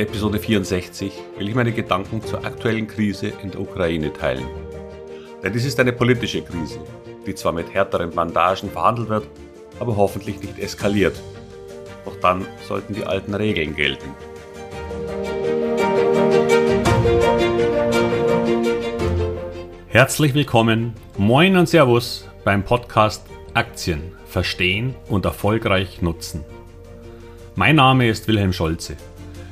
heute Episode 64 will ich meine Gedanken zur aktuellen Krise in der Ukraine teilen. Denn dies ist eine politische Krise, die zwar mit härteren Bandagen verhandelt wird, aber hoffentlich nicht eskaliert. Doch dann sollten die alten Regeln gelten. Herzlich willkommen, moin und Servus beim Podcast Aktien verstehen und erfolgreich nutzen. Mein Name ist Wilhelm Scholze.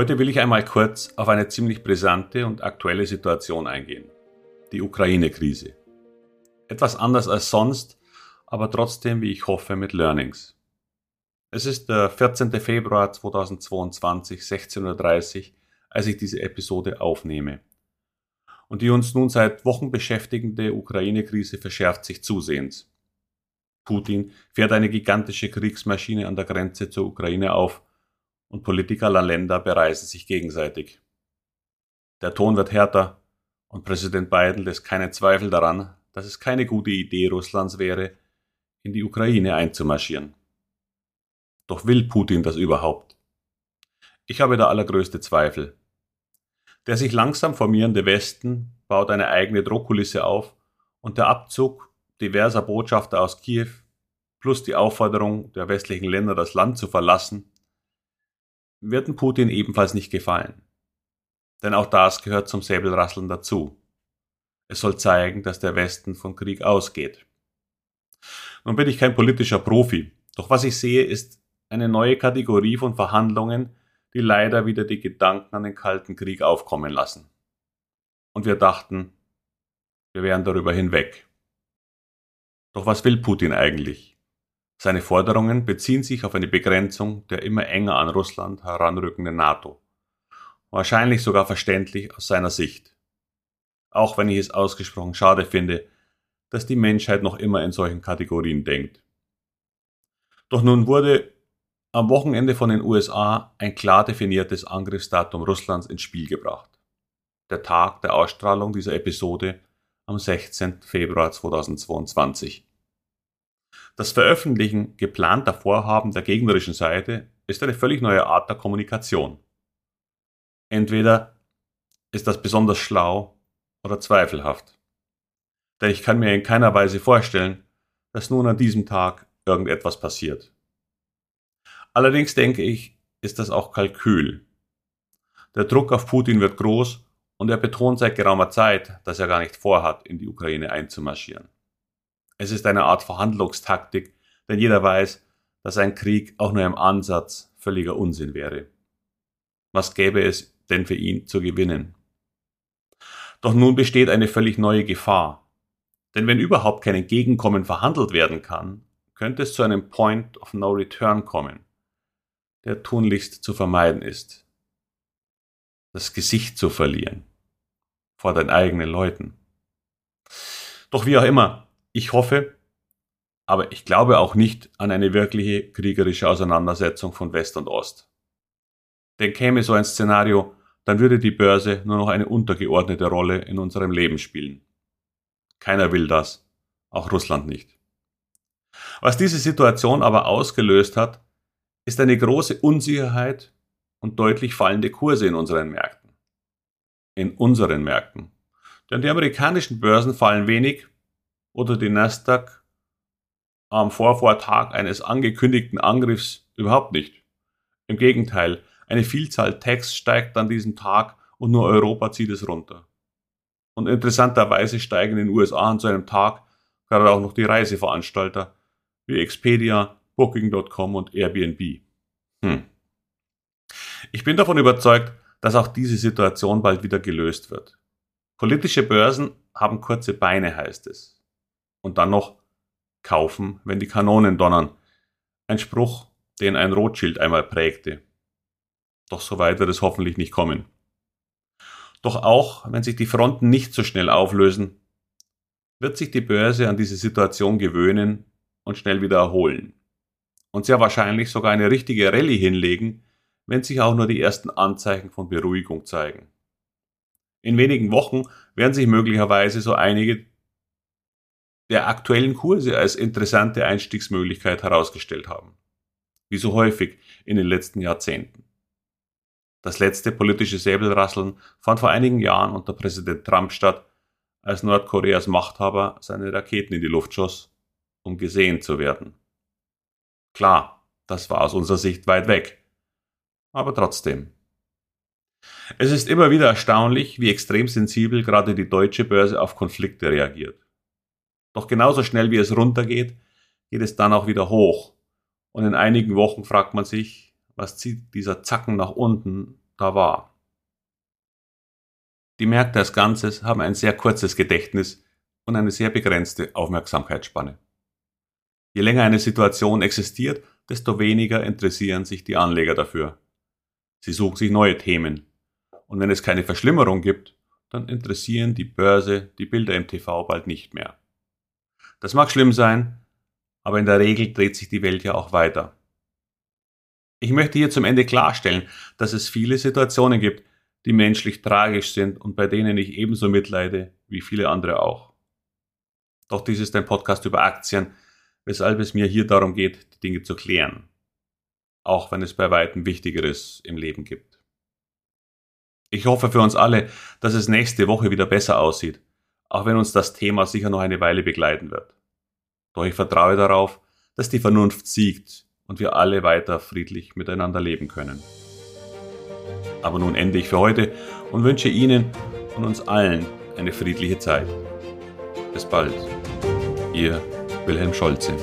Heute will ich einmal kurz auf eine ziemlich brisante und aktuelle Situation eingehen. Die Ukraine-Krise. Etwas anders als sonst, aber trotzdem, wie ich hoffe, mit Learnings. Es ist der 14. Februar 2022, 16.30 Uhr, als ich diese Episode aufnehme. Und die uns nun seit Wochen beschäftigende Ukraine-Krise verschärft sich zusehends. Putin fährt eine gigantische Kriegsmaschine an der Grenze zur Ukraine auf und Politiker aller Länder bereisen sich gegenseitig. Der Ton wird härter und Präsident Biden lässt keinen Zweifel daran, dass es keine gute Idee Russlands wäre, in die Ukraine einzumarschieren. Doch will Putin das überhaupt? Ich habe da allergrößte Zweifel. Der sich langsam formierende Westen baut eine eigene Drohkulisse auf und der Abzug diverser Botschafter aus Kiew plus die Aufforderung der westlichen Länder, das Land zu verlassen, wird Putin ebenfalls nicht gefallen. Denn auch das gehört zum Säbelrasseln dazu. Es soll zeigen, dass der Westen vom Krieg ausgeht. Nun bin ich kein politischer Profi, doch was ich sehe, ist eine neue Kategorie von Verhandlungen, die leider wieder die Gedanken an den Kalten Krieg aufkommen lassen. Und wir dachten, wir wären darüber hinweg. Doch was will Putin eigentlich? Seine Forderungen beziehen sich auf eine Begrenzung der immer enger an Russland heranrückenden NATO. Wahrscheinlich sogar verständlich aus seiner Sicht. Auch wenn ich es ausgesprochen schade finde, dass die Menschheit noch immer in solchen Kategorien denkt. Doch nun wurde am Wochenende von den USA ein klar definiertes Angriffsdatum Russlands ins Spiel gebracht. Der Tag der Ausstrahlung dieser Episode am 16. Februar 2022. Das Veröffentlichen geplanter Vorhaben der gegnerischen Seite ist eine völlig neue Art der Kommunikation. Entweder ist das besonders schlau oder zweifelhaft. Denn ich kann mir in keiner Weise vorstellen, dass nun an diesem Tag irgendetwas passiert. Allerdings denke ich, ist das auch Kalkül. Der Druck auf Putin wird groß und er betont seit geraumer Zeit, dass er gar nicht vorhat, in die Ukraine einzumarschieren. Es ist eine Art Verhandlungstaktik, denn jeder weiß, dass ein Krieg auch nur im Ansatz völliger Unsinn wäre. Was gäbe es denn für ihn zu gewinnen? Doch nun besteht eine völlig neue Gefahr. Denn wenn überhaupt kein Entgegenkommen verhandelt werden kann, könnte es zu einem Point of No Return kommen, der tunlichst zu vermeiden ist. Das Gesicht zu verlieren vor den eigenen Leuten. Doch wie auch immer, ich hoffe, aber ich glaube auch nicht an eine wirkliche kriegerische Auseinandersetzung von West und Ost. Denn käme so ein Szenario, dann würde die Börse nur noch eine untergeordnete Rolle in unserem Leben spielen. Keiner will das, auch Russland nicht. Was diese Situation aber ausgelöst hat, ist eine große Unsicherheit und deutlich fallende Kurse in unseren Märkten. In unseren Märkten. Denn die amerikanischen Börsen fallen wenig oder die Nasdaq am Vorvortag eines angekündigten Angriffs überhaupt nicht. Im Gegenteil, eine Vielzahl Text steigt an diesem Tag und nur Europa zieht es runter. Und interessanterweise steigen in den USA an so einem Tag gerade auch noch die Reiseveranstalter wie Expedia, Booking.com und Airbnb. Hm. Ich bin davon überzeugt, dass auch diese Situation bald wieder gelöst wird. Politische Börsen haben kurze Beine, heißt es. Und dann noch kaufen, wenn die Kanonen donnern. Ein Spruch, den ein Rothschild einmal prägte. Doch so weit wird es hoffentlich nicht kommen. Doch auch wenn sich die Fronten nicht so schnell auflösen, wird sich die Börse an diese Situation gewöhnen und schnell wieder erholen. Und sehr wahrscheinlich sogar eine richtige Rallye hinlegen, wenn sich auch nur die ersten Anzeichen von Beruhigung zeigen. In wenigen Wochen werden sich möglicherweise so einige der aktuellen Kurse als interessante Einstiegsmöglichkeit herausgestellt haben. Wie so häufig in den letzten Jahrzehnten. Das letzte politische Säbelrasseln fand vor einigen Jahren unter Präsident Trump statt, als Nordkoreas Machthaber seine Raketen in die Luft schoss, um gesehen zu werden. Klar, das war aus unserer Sicht weit weg. Aber trotzdem. Es ist immer wieder erstaunlich, wie extrem sensibel gerade die deutsche Börse auf Konflikte reagiert. Doch genauso schnell wie es runtergeht, geht es dann auch wieder hoch. Und in einigen Wochen fragt man sich, was zieht dieser Zacken nach unten da war. Die Märkte als Ganzes haben ein sehr kurzes Gedächtnis und eine sehr begrenzte Aufmerksamkeitsspanne. Je länger eine Situation existiert, desto weniger interessieren sich die Anleger dafür. Sie suchen sich neue Themen. Und wenn es keine Verschlimmerung gibt, dann interessieren die Börse die Bilder im TV bald nicht mehr. Das mag schlimm sein, aber in der Regel dreht sich die Welt ja auch weiter. Ich möchte hier zum Ende klarstellen, dass es viele Situationen gibt, die menschlich tragisch sind und bei denen ich ebenso mitleide wie viele andere auch. Doch dies ist ein Podcast über Aktien, weshalb es mir hier darum geht, die Dinge zu klären. Auch wenn es bei weitem Wichtigeres im Leben gibt. Ich hoffe für uns alle, dass es nächste Woche wieder besser aussieht, auch wenn uns das Thema sicher noch eine Weile begleiten wird. Doch ich vertraue darauf, dass die Vernunft siegt und wir alle weiter friedlich miteinander leben können. Aber nun ende ich für heute und wünsche Ihnen und uns allen eine friedliche Zeit. Bis bald. Ihr Wilhelm Scholze.